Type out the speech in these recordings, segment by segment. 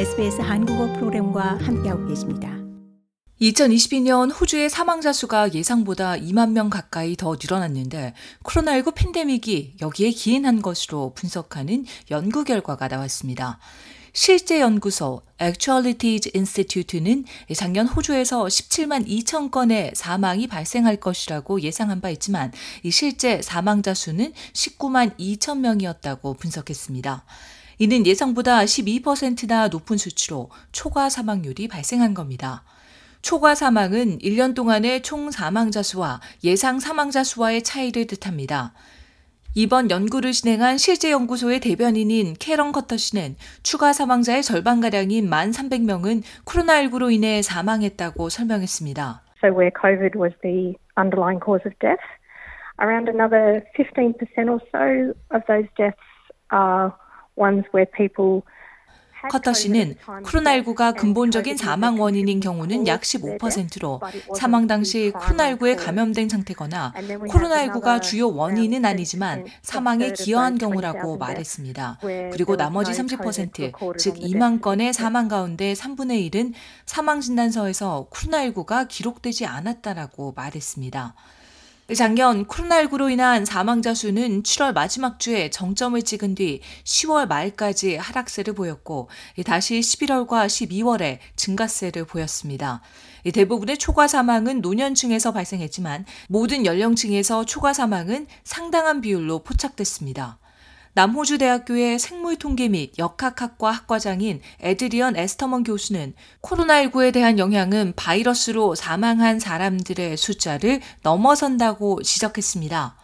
SBS 한국어 프로그램과 함께하고 계십니다. 2022년 호주의 사망자 수가 예상보다 2만 명 가까이 더 늘어났는데 코로나19 팬데믹이 여기에 기인한 것으로 분석하는 연구 결과가 나왔습니다. 실제 연구소 Actualities Institute는 작년 호주에서 17만 2천 건의 사망이 발생할 것이라고 예상한 바 있지만 이 실제 사망자 수는 19만 2천 명이었다고 분석했습니다. 이는 예상보다 12%나 높은 수치로 초과 사망률이 발생한 겁니다. 초과 사망은 1년 동안의 총 사망자 수와 예상 사망자 수와의 차이를 뜻합니다. 이번 연구를 진행한 실제 연구소의 대변인인 캐런 커터 씨는 추가 사망자의 절반가량인 1,300명은 코로나19로 인해 사망했다고 설명했습니다. So where COVID was the underlying cause of death, around another 15% or so of those deaths are 커터 씨는 코로나19가 근본적인 사망 원인인 경우는 약 15%로 사망 당시 코로나19에 감염된 상태거나 코로나19가 주요 원인은 아니지만 사망에 기여한 경우라고 말했습니다. 그리고 나머지 30%, 즉 2만 건의 사망 가운데 3분의 1은 사망 진단서에서 코로나19가 기록되지 않았다라고 말했습니다. 작년 코로나19로 인한 사망자 수는 7월 마지막 주에 정점을 찍은 뒤 10월 말까지 하락세를 보였고 다시 11월과 12월에 증가세를 보였습니다. 대부분의 초과 사망은 노년층에서 발생했지만 모든 연령층에서 초과 사망은 상당한 비율로 포착됐습니다. 남호주 대학교의 생물통계 및 역학학과 학과장인 에드리언 에스터먼 교수는 코로나19에 대한 영향은 바이러스로 사망한 사람들의 숫자를 넘어선다고 지적했습니다.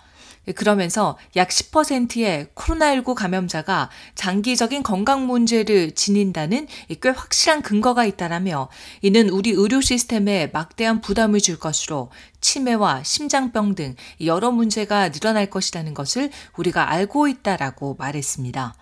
그러면서 약 10%의 코로나19 감염자가 장기적인 건강 문제를 지닌다는 꽤 확실한 근거가 있다라며 이는 우리 의료 시스템에 막대한 부담을 줄 것으로 치매와 심장병 등 여러 문제가 늘어날 것이라는 것을 우리가 알고 있다라고 말했습니다.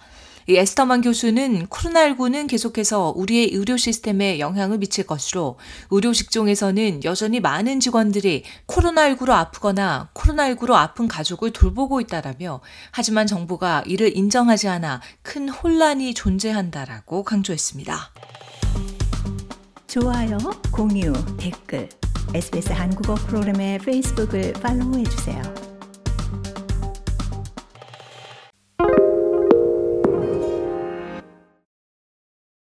에스터만 교수는 코로나19는 계속해서 우리의 의료 시스템에 영향을 미칠 것으로 의료 직종에서는 여전히 많은 직원들이 코로나19로 아프거나 코로나19로 아픈 가족을 돌보고 있다라며 하지만 정부가 이를 인정하지 않아 큰 혼란이 존재한다라고 강조했습니다. 좋아요, 공유, 댓글, SBS 한국어 프로그램의 페이스북을 팔로우해 주세요.